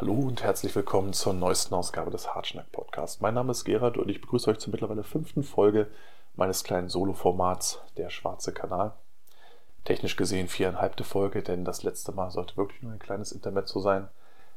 Hallo und herzlich willkommen zur neuesten Ausgabe des Hartschnack Podcast. Mein Name ist Gerhard und ich begrüße euch zur mittlerweile fünften Folge meines kleinen Solo-Formats Der Schwarze Kanal. Technisch gesehen viereinhalbte Folge, denn das letzte Mal sollte wirklich nur ein kleines Intermezzo sein,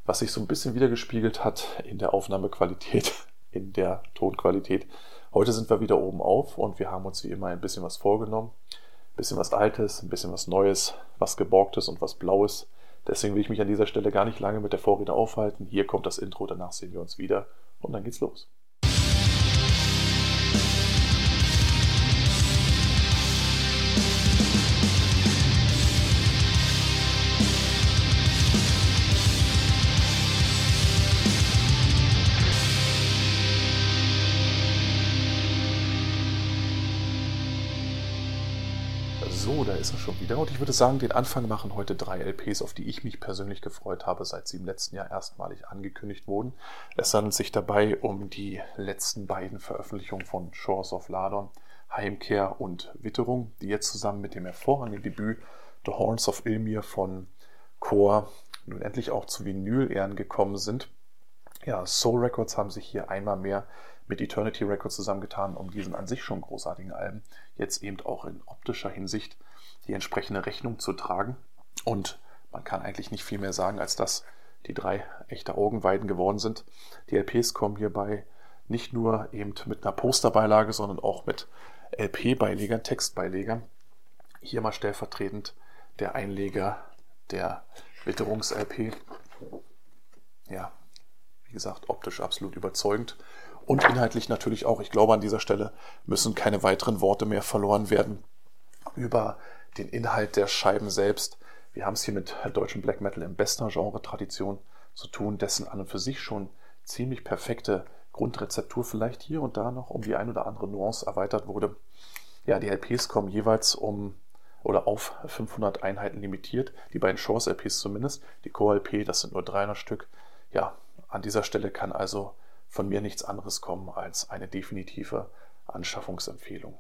was sich so ein bisschen wiedergespiegelt hat in der Aufnahmequalität, in der Tonqualität. Heute sind wir wieder oben auf und wir haben uns wie immer ein bisschen was vorgenommen. Ein bisschen was Altes, ein bisschen was Neues, was Geborgtes und was Blaues Deswegen will ich mich an dieser Stelle gar nicht lange mit der Vorrede aufhalten. Hier kommt das Intro, danach sehen wir uns wieder und dann geht's los. Da ist er schon wieder. Und ich würde sagen, den Anfang machen heute drei LPs, auf die ich mich persönlich gefreut habe, seit sie im letzten Jahr erstmalig angekündigt wurden. Es handelt sich dabei um die letzten beiden Veröffentlichungen von Shores of Ladon, Heimkehr und Witterung, die jetzt zusammen mit dem hervorragenden Debüt The Horns of Ilmir von Chor nun endlich auch zu Vinyl-Ehren gekommen sind. Ja, Soul Records haben sich hier einmal mehr mit Eternity Records zusammengetan, um diesen an sich schon großartigen Alben jetzt eben auch in optischer Hinsicht die entsprechende Rechnung zu tragen. Und man kann eigentlich nicht viel mehr sagen, als dass die drei echte Augenweiden geworden sind. Die LPs kommen hierbei nicht nur eben mit einer Posterbeilage, sondern auch mit LP-Beilegern, Textbeilegern. Hier mal stellvertretend der Einleger der Witterungs-LP. Ja, wie gesagt, optisch absolut überzeugend und inhaltlich natürlich auch. Ich glaube, an dieser Stelle müssen keine weiteren Worte mehr verloren werden über den Inhalt der Scheiben selbst. Wir haben es hier mit deutschem Black Metal in bester Genre-Tradition zu tun, dessen an und für sich schon ziemlich perfekte Grundrezeptur vielleicht hier und da noch um die ein oder andere Nuance erweitert wurde. Ja, die LPs kommen jeweils um oder auf 500 Einheiten limitiert, die beiden Shores LPs zumindest. Die Core LP, das sind nur 300 Stück. Ja, an dieser Stelle kann also von mir nichts anderes kommen als eine definitive Anschaffungsempfehlung.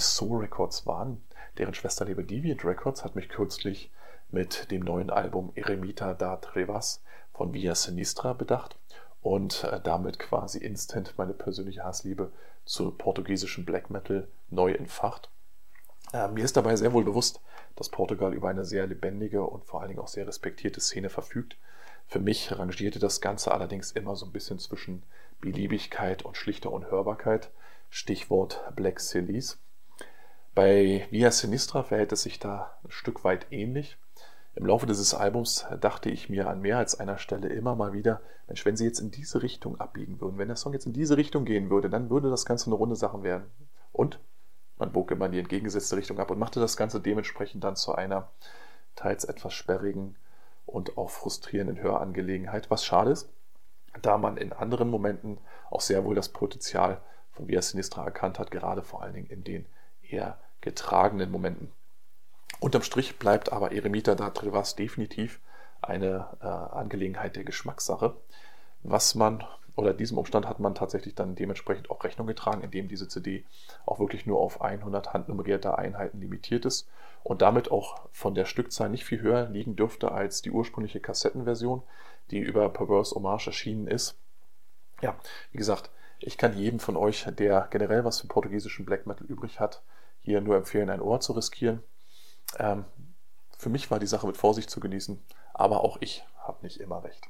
Soul Records waren, deren Schwesterlabel Deviant Records hat mich kürzlich mit dem neuen Album Eremita da Trevas von Via Sinistra bedacht und äh, damit quasi instant meine persönliche Hassliebe zu portugiesischem Black Metal neu entfacht. Äh, mir ist dabei sehr wohl bewusst, dass Portugal über eine sehr lebendige und vor allen Dingen auch sehr respektierte Szene verfügt. Für mich rangierte das Ganze allerdings immer so ein bisschen zwischen Beliebigkeit und schlichter Unhörbarkeit. Stichwort Black Sillies. Bei Via Sinistra verhält es sich da ein Stück weit ähnlich. Im Laufe dieses Albums dachte ich mir an mehr als einer Stelle immer mal wieder, Mensch, wenn sie jetzt in diese Richtung abbiegen würden, wenn der Song jetzt in diese Richtung gehen würde, dann würde das Ganze eine runde Sache werden. Und man bog immer in die entgegengesetzte Richtung ab und machte das Ganze dementsprechend dann zu einer teils etwas sperrigen und auch frustrierenden Hörangelegenheit, was schade ist, da man in anderen Momenten auch sehr wohl das Potenzial von Via Sinistra erkannt hat, gerade vor allen Dingen in den eher getragenen Momenten. Unterm Strich bleibt aber Eremita da Trevas definitiv eine äh, Angelegenheit der Geschmackssache. Was man, oder diesem Umstand hat man tatsächlich dann dementsprechend auch Rechnung getragen, indem diese CD auch wirklich nur auf 100 handnummerierte Einheiten limitiert ist und damit auch von der Stückzahl nicht viel höher liegen dürfte als die ursprüngliche Kassettenversion, die über Perverse Hommage erschienen ist. Ja, wie gesagt, ich kann jedem von euch, der generell was für portugiesischen Black Metal übrig hat, hier nur empfehlen, ein Ohr zu riskieren. Ähm, für mich war die Sache mit Vorsicht zu genießen, aber auch ich habe nicht immer recht.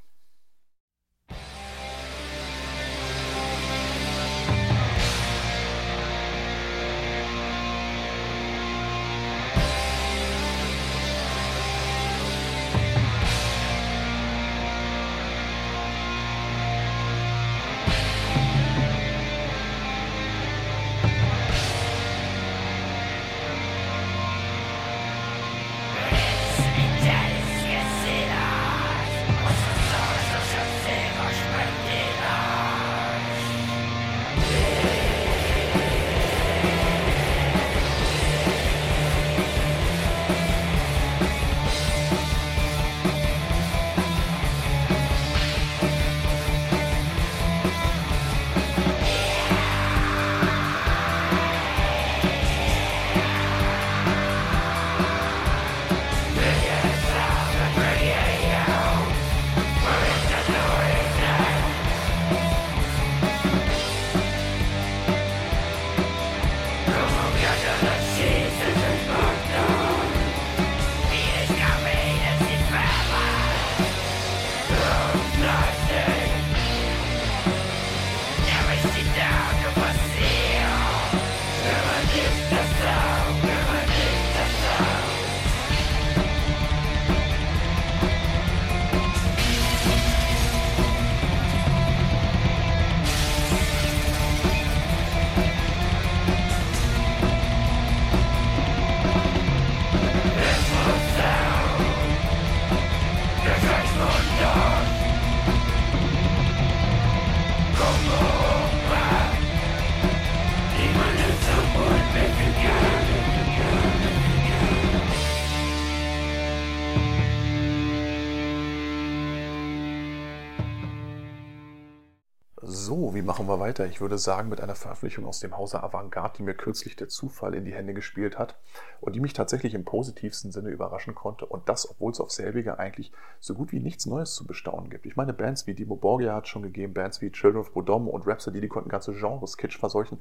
Machen wir weiter. Ich würde sagen, mit einer Veröffentlichung aus dem Hause Avantgarde, die mir kürzlich der Zufall in die Hände gespielt hat und die mich tatsächlich im positivsten Sinne überraschen konnte. Und das, obwohl es auf selbiger eigentlich so gut wie nichts Neues zu bestaunen gibt. Ich meine, Bands wie Dimo Borgia hat schon gegeben, Bands wie Children of Bodom und Rhapsody, die konnten ganze Genres Kitsch verseuchen.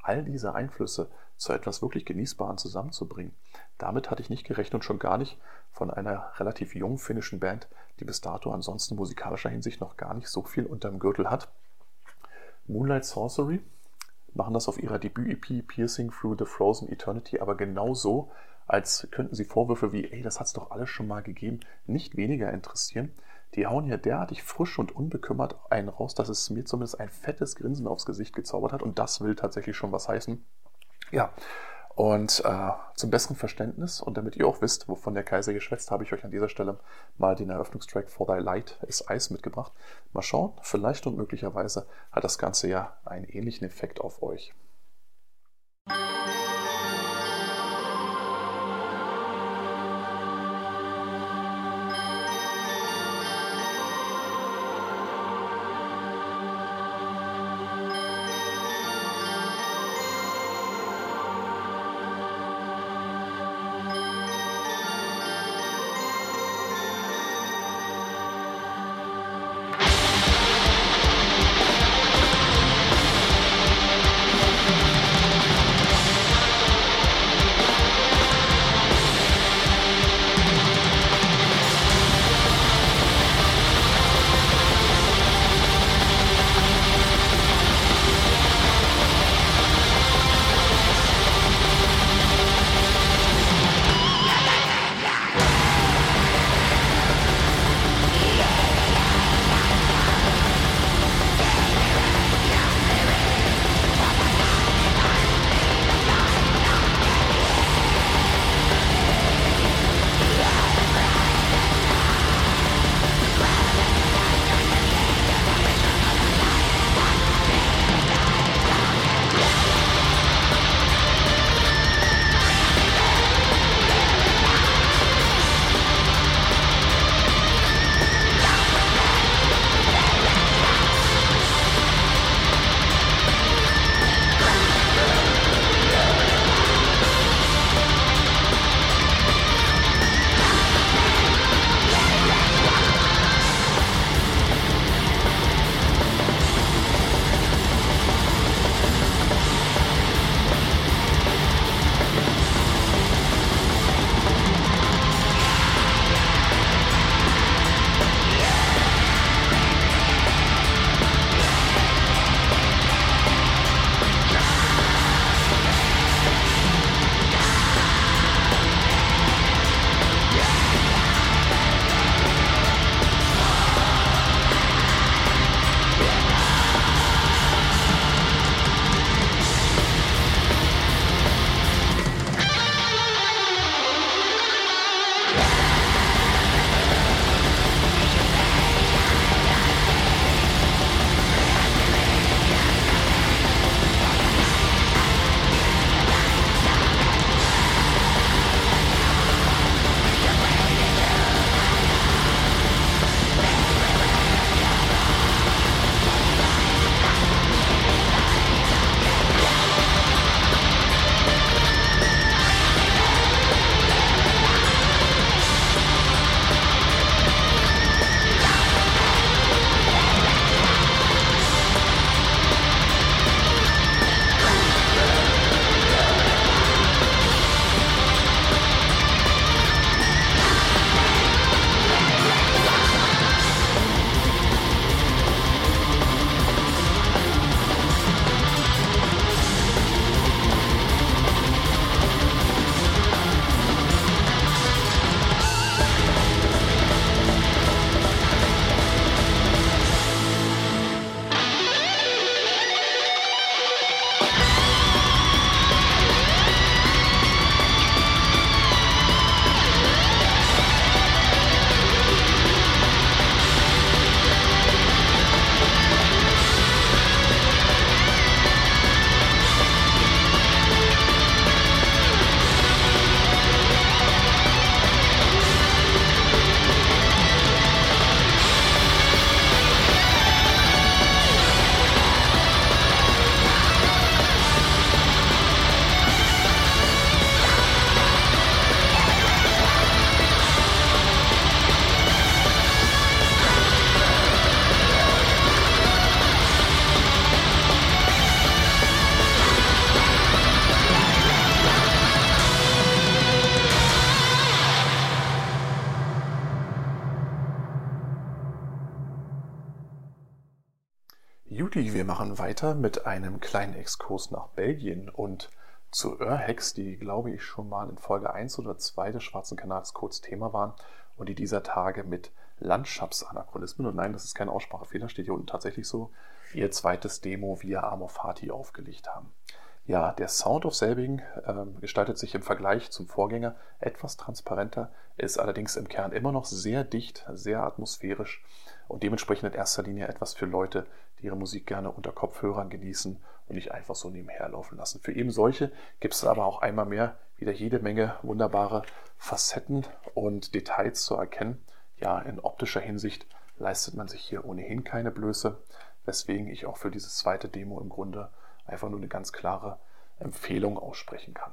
All diese Einflüsse zu etwas wirklich Genießbaren zusammenzubringen. Damit hatte ich nicht gerechnet und schon gar nicht von einer relativ jungen finnischen Band, die bis dato ansonsten musikalischer Hinsicht noch gar nicht so viel unterm Gürtel hat. Moonlight Sorcery machen das auf ihrer Debüt-EP Piercing Through the Frozen Eternity aber genauso, als könnten sie Vorwürfe wie, ey, das hat's doch alles schon mal gegeben, nicht weniger interessieren. Die hauen hier derartig frisch und unbekümmert einen raus, dass es mir zumindest ein fettes Grinsen aufs Gesicht gezaubert hat und das will tatsächlich schon was heißen. Ja, und äh, zum besseren Verständnis und damit ihr auch wisst, wovon der Kaiser geschwätzt, habe ich euch an dieser Stelle mal den Eröffnungstrack For Thy Light is Ice mitgebracht. Mal schauen, vielleicht und möglicherweise hat das Ganze ja einen ähnlichen Effekt auf euch. Machen weiter mit einem kleinen Exkurs nach Belgien und zu Urhex, die, glaube ich, schon mal in Folge 1 oder 2 des Schwarzen Kanals kurz Thema waren und die dieser Tage mit Landschaftsanachronismen, und nein, das ist kein Aussprachefehler, steht hier unten tatsächlich so, ihr zweites Demo via Amor Fati aufgelegt haben. Ja, der Sound of Selbing äh, gestaltet sich im Vergleich zum Vorgänger etwas transparenter, ist allerdings im Kern immer noch sehr dicht, sehr atmosphärisch und dementsprechend in erster Linie etwas für Leute, die ihre Musik gerne unter Kopfhörern genießen und nicht einfach so nebenher laufen lassen. Für eben solche gibt es aber auch einmal mehr wieder jede Menge wunderbare Facetten und Details zu erkennen. Ja, in optischer Hinsicht leistet man sich hier ohnehin keine Blöße, weswegen ich auch für dieses zweite Demo im Grunde einfach nur eine ganz klare Empfehlung aussprechen kann.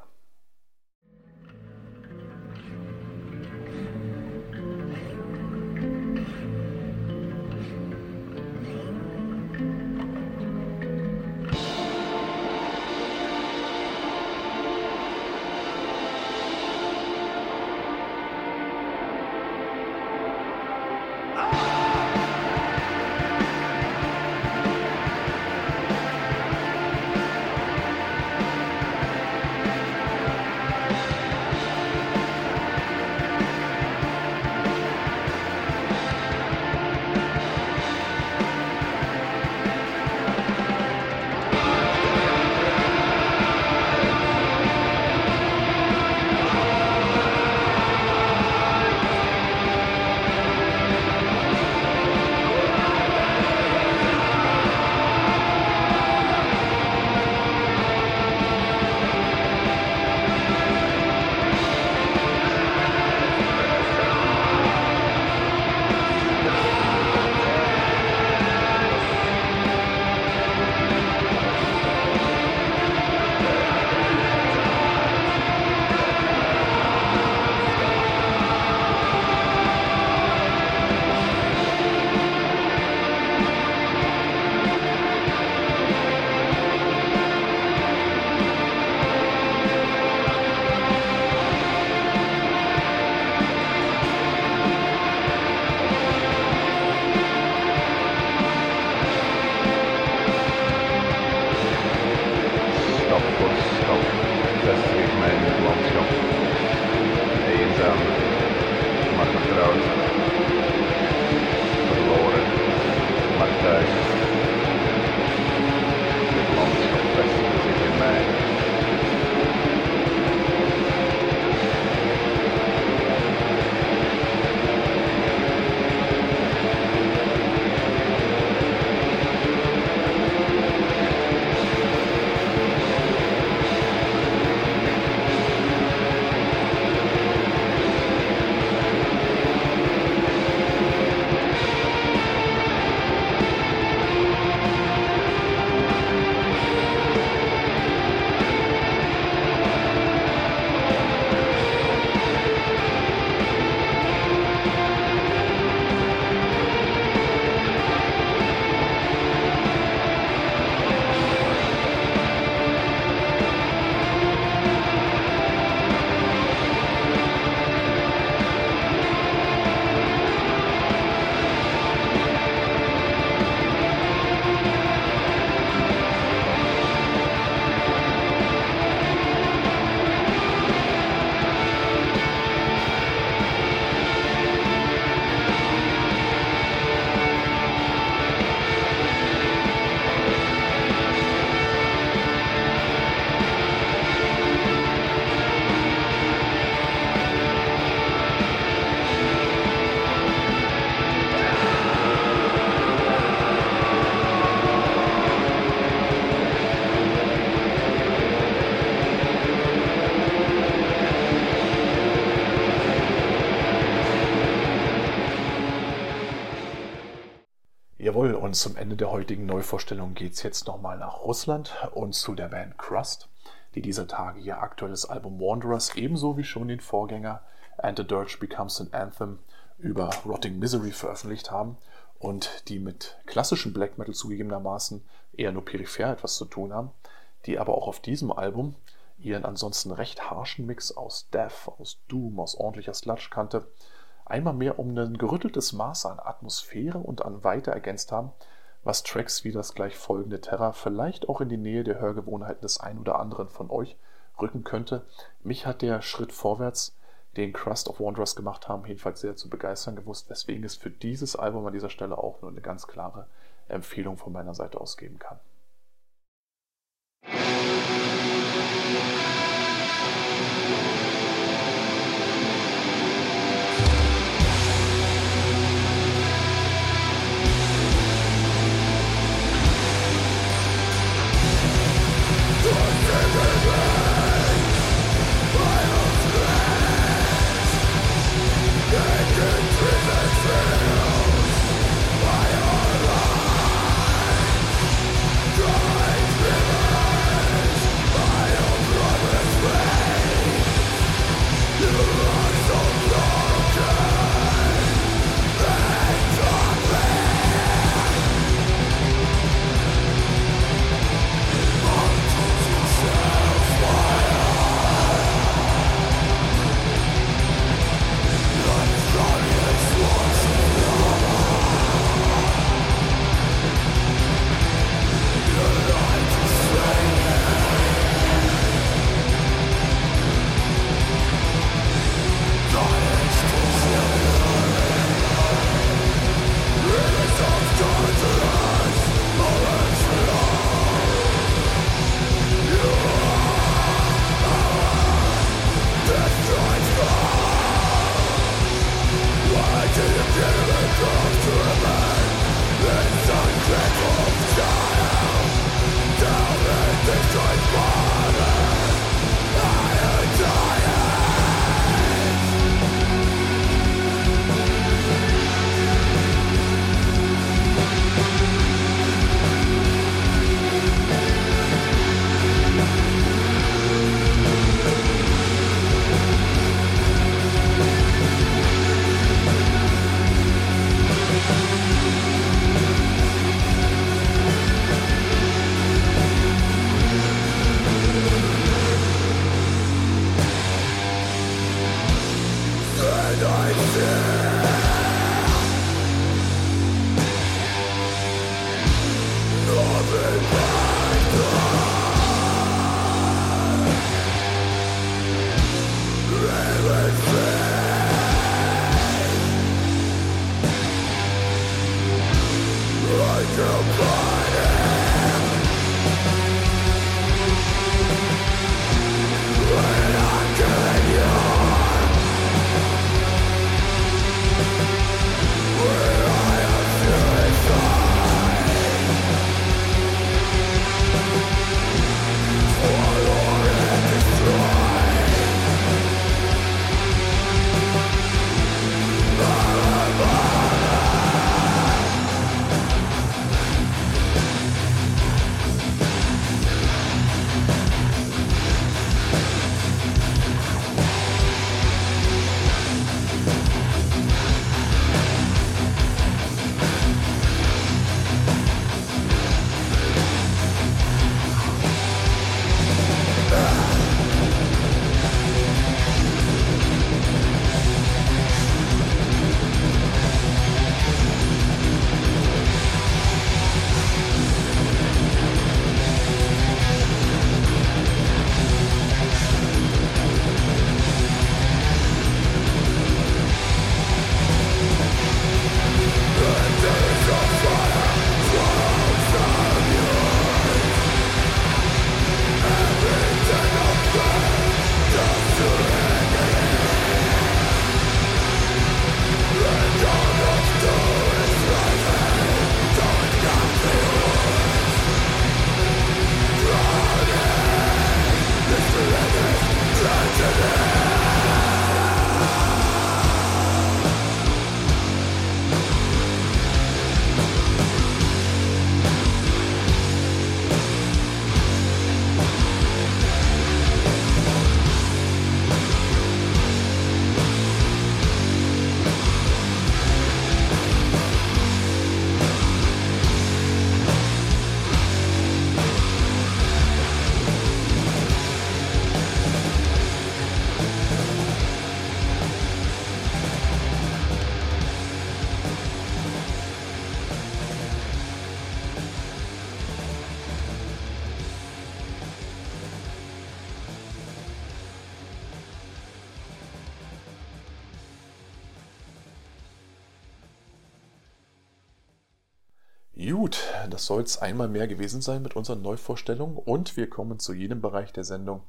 Und zum Ende der heutigen Neuvorstellung geht es jetzt nochmal nach Russland und zu der Band Crust, die dieser Tage ihr aktuelles Album Wanderers ebenso wie schon den Vorgänger And the Dirge Becomes an Anthem über Rotting Misery veröffentlicht haben und die mit klassischem Black Metal zugegebenermaßen eher nur peripher etwas zu tun haben, die aber auch auf diesem Album ihren ansonsten recht harschen Mix aus Death, aus Doom, aus ordentlicher Sludge-Kante einmal mehr um ein gerütteltes Maß an Atmosphäre und an Weite ergänzt haben, was Tracks wie das gleich folgende Terra vielleicht auch in die Nähe der Hörgewohnheiten des ein oder anderen von euch rücken könnte. Mich hat der Schritt vorwärts, den Crust of Wanderers gemacht haben, jedenfalls sehr zu begeistern gewusst, weswegen es für dieses Album an dieser Stelle auch nur eine ganz klare Empfehlung von meiner Seite aus geben kann. Gut, das soll es einmal mehr gewesen sein mit unseren Neuvorstellungen und wir kommen zu jenem Bereich der Sendung,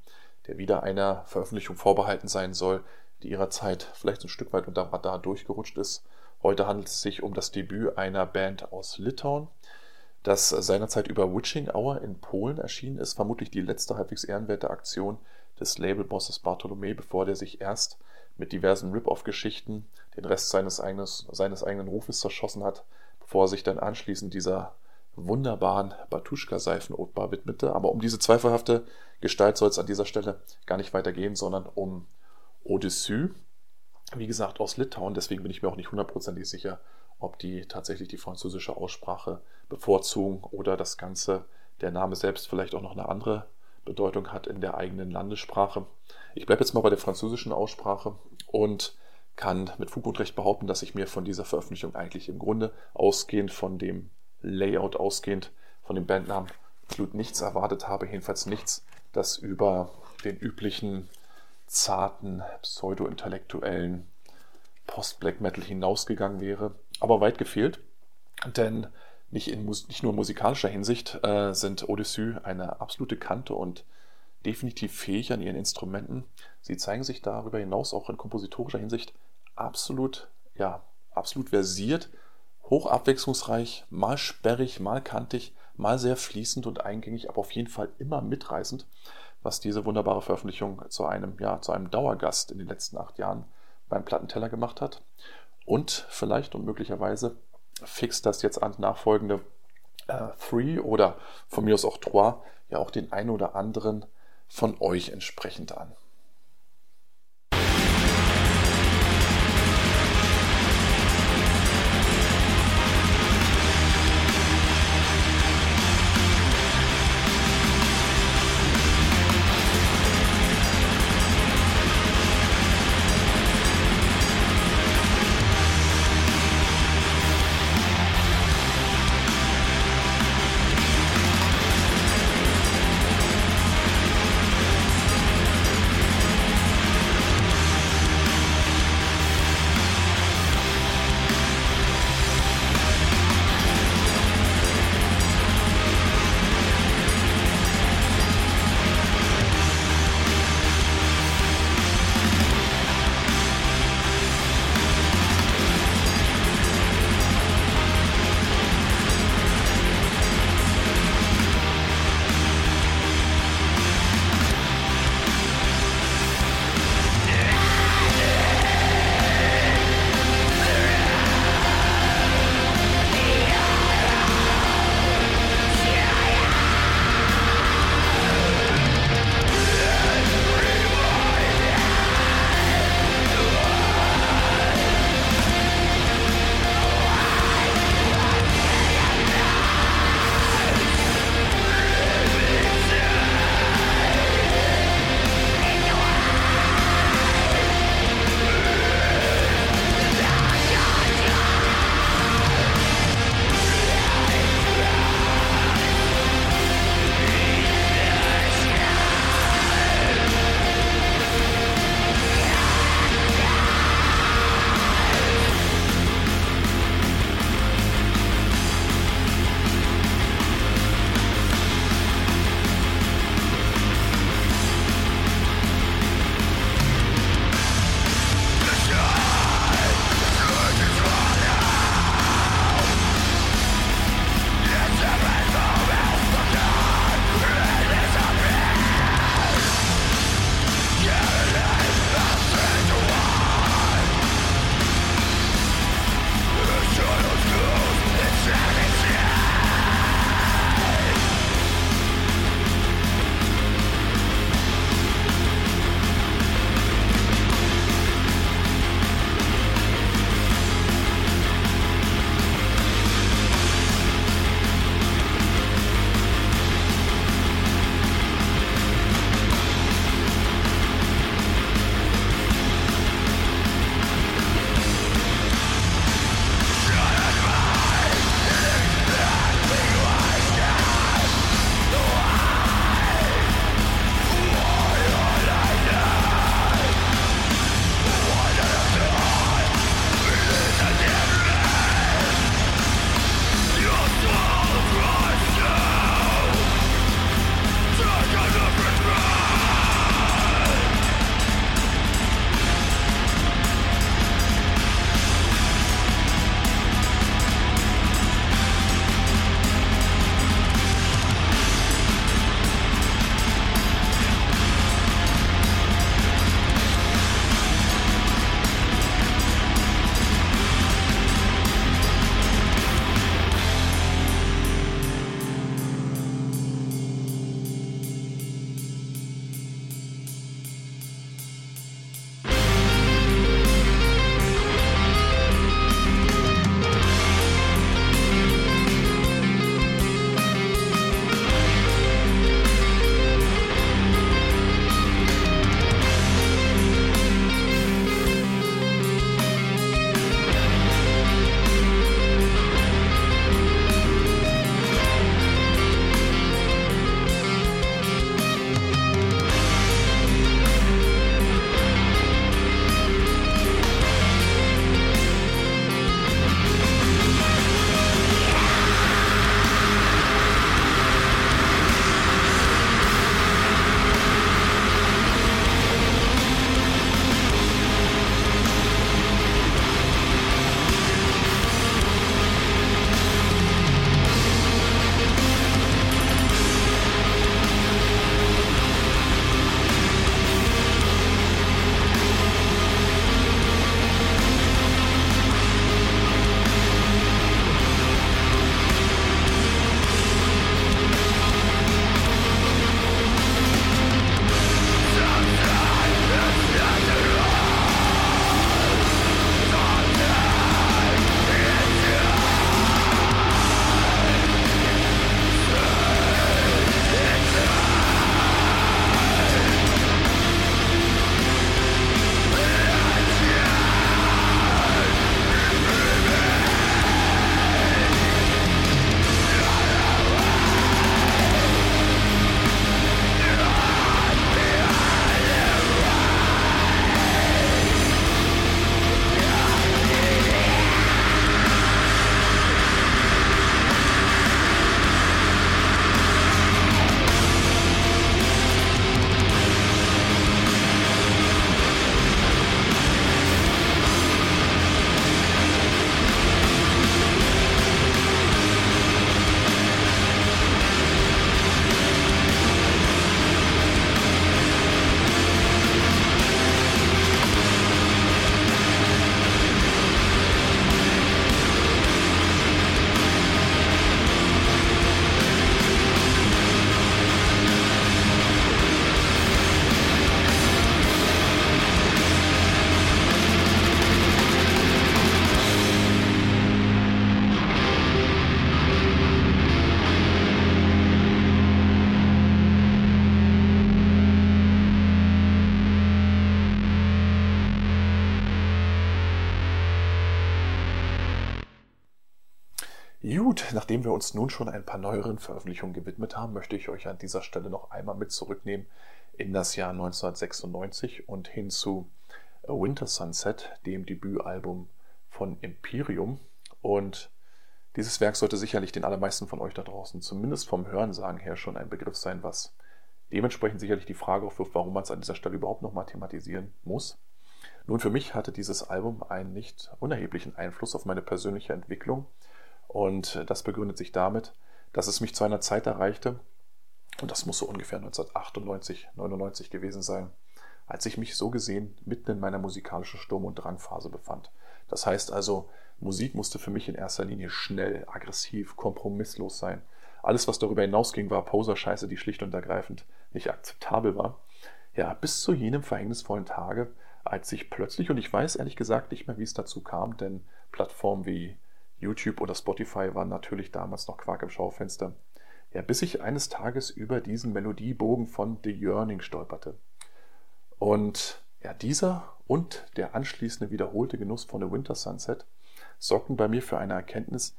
der wieder einer Veröffentlichung vorbehalten sein soll, die ihrer Zeit vielleicht ein Stück weit unter Radar durchgerutscht ist. Heute handelt es sich um das Debüt einer Band aus Litauen, das seinerzeit über Witching Hour in Polen erschienen ist, vermutlich die letzte halbwegs ehrenwerte Aktion des Labelbosses Bartolomé, bevor der sich erst mit diversen Rip-Off-Geschichten den Rest seines, eigenes, seines eigenen Rufes zerschossen hat, bevor sich dann anschließend dieser wunderbaren Batuschka-Seifenotbar widmete. Aber um diese zweifelhafte Gestalt soll es an dieser Stelle gar nicht weiter gehen, sondern um Odyssey. Wie gesagt, aus Litauen, deswegen bin ich mir auch nicht hundertprozentig sicher, ob die tatsächlich die französische Aussprache bevorzugen oder das Ganze, der Name selbst vielleicht auch noch eine andere Bedeutung hat in der eigenen Landessprache. Ich bleibe jetzt mal bei der französischen Aussprache und kann mit Fug und Recht behaupten, dass ich mir von dieser Veröffentlichung eigentlich im Grunde ausgehend von dem Layout, ausgehend von dem Bandnamen absolut nichts erwartet habe, jedenfalls nichts, das über den üblichen zarten, pseudo-intellektuellen Post-Black Metal hinausgegangen wäre. Aber weit gefehlt, denn nicht, in, nicht nur musikalischer Hinsicht äh, sind Odyssey eine absolute Kante und definitiv fähig an ihren Instrumenten. Sie zeigen sich darüber hinaus auch in kompositorischer Hinsicht absolut, ja, absolut versiert, hoch abwechslungsreich, mal sperrig, mal kantig, mal sehr fließend und eingängig, aber auf jeden Fall immer mitreißend, was diese wunderbare Veröffentlichung zu einem, ja, zu einem Dauergast in den letzten acht Jahren beim Plattenteller gemacht hat. Und vielleicht und möglicherweise fixt das jetzt an nachfolgende äh, Three oder von mir aus auch Trois ja auch den einen oder anderen von euch entsprechend an. Gut, nachdem wir uns nun schon ein paar neueren Veröffentlichungen gewidmet haben, möchte ich euch an dieser Stelle noch einmal mit zurücknehmen in das Jahr 1996 und hin zu Winter Sunset, dem Debütalbum von Imperium. Und dieses Werk sollte sicherlich den allermeisten von euch da draußen zumindest vom Hörensagen her schon ein Begriff sein, was dementsprechend sicherlich die Frage aufwirft, warum man es an dieser Stelle überhaupt nochmal thematisieren muss. Nun, für mich hatte dieses Album einen nicht unerheblichen Einfluss auf meine persönliche Entwicklung und das begründet sich damit, dass es mich zu einer Zeit erreichte, und das muss so ungefähr 1998, 99 gewesen sein, als ich mich so gesehen mitten in meiner musikalischen Sturm- und Drangphase befand. Das heißt also, Musik musste für mich in erster Linie schnell, aggressiv, kompromisslos sein. Alles, was darüber hinausging, war Poser-Scheiße, die schlicht und ergreifend nicht akzeptabel war. Ja, bis zu jenem verhängnisvollen Tage, als ich plötzlich, und ich weiß ehrlich gesagt nicht mehr, wie es dazu kam, denn Plattformen wie YouTube oder Spotify waren natürlich damals noch Quark im Schaufenster. Ja, bis ich eines Tages über diesen Melodiebogen von The Yearning stolperte. Und ja, dieser und der anschließende wiederholte Genuss von The Winter Sunset sorgten bei mir für eine Erkenntnis,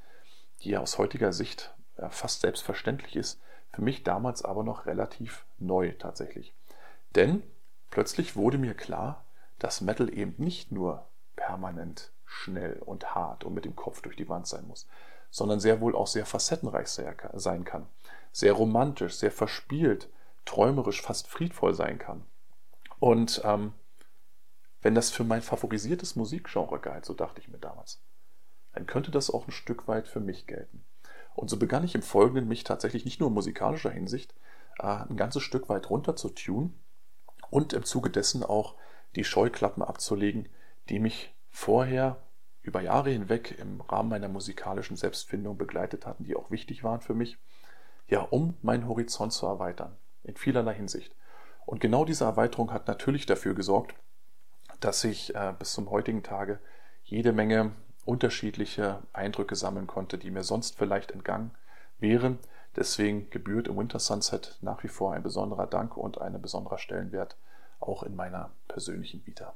die aus heutiger Sicht fast selbstverständlich ist, für mich damals aber noch relativ neu tatsächlich. Denn plötzlich wurde mir klar, dass Metal eben nicht nur permanent schnell und hart und mit dem Kopf durch die Wand sein muss, sondern sehr wohl auch sehr facettenreich sein kann, sehr romantisch, sehr verspielt, träumerisch, fast friedvoll sein kann. Und ähm, wenn das für mein favorisiertes Musikgenre galt, so dachte ich mir damals, dann könnte das auch ein Stück weit für mich gelten. Und so begann ich im Folgenden mich tatsächlich nicht nur in musikalischer Hinsicht äh, ein ganzes Stück weit runter zu tun und im Zuge dessen auch die Scheuklappen abzulegen, die mich vorher über Jahre hinweg im Rahmen meiner musikalischen Selbstfindung begleitet hatten, die auch wichtig waren für mich, ja, um meinen Horizont zu erweitern, in vielerlei Hinsicht. Und genau diese Erweiterung hat natürlich dafür gesorgt, dass ich äh, bis zum heutigen Tage jede Menge unterschiedliche Eindrücke sammeln konnte, die mir sonst vielleicht entgangen wären. Deswegen gebührt im Winter Sunset nach wie vor ein besonderer Dank und ein besonderer Stellenwert auch in meiner persönlichen Vita.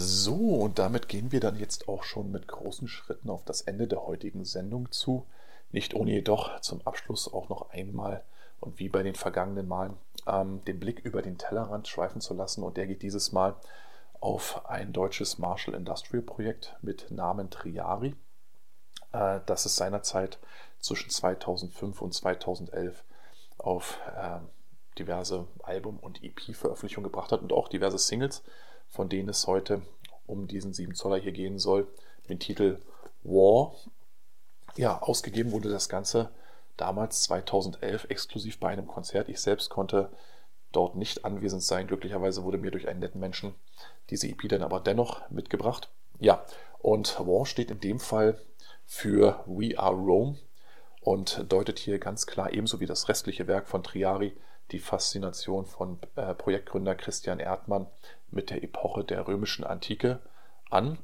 So, und damit gehen wir dann jetzt auch schon mit großen Schritten auf das Ende der heutigen Sendung zu. Nicht ohne jedoch zum Abschluss auch noch einmal und wie bei den vergangenen Malen ähm, den Blick über den Tellerrand schweifen zu lassen. Und der geht dieses Mal auf ein deutsches Marshall Industrial Projekt mit Namen Triari, äh, das es seinerzeit zwischen 2005 und 2011 auf äh, diverse Album- und EP-Veröffentlichungen gebracht hat und auch diverse Singles, von denen es heute um diesen 7 Zoller hier gehen soll, mit Titel War. Ja, ausgegeben wurde das Ganze damals 2011 exklusiv bei einem Konzert. Ich selbst konnte dort nicht anwesend sein. Glücklicherweise wurde mir durch einen netten Menschen diese EP dann aber dennoch mitgebracht. Ja, und War steht in dem Fall für We Are Rome und deutet hier ganz klar ebenso wie das restliche Werk von Triari die Faszination von äh, Projektgründer Christian Erdmann mit der Epoche der römischen Antike an.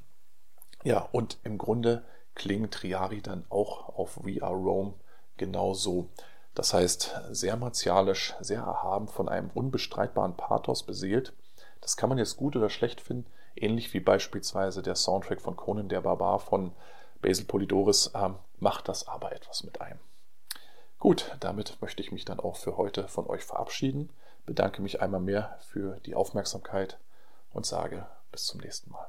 Ja, und im Grunde klingt Triari dann auch auf We Are Rome genauso. Das heißt, sehr martialisch, sehr erhaben, von einem unbestreitbaren Pathos beseelt. Das kann man jetzt gut oder schlecht finden, ähnlich wie beispielsweise der Soundtrack von Conan der Barbar von Basil Polidoris, äh, macht das aber etwas mit einem. Gut, damit möchte ich mich dann auch für heute von euch verabschieden, bedanke mich einmal mehr für die Aufmerksamkeit und sage bis zum nächsten Mal.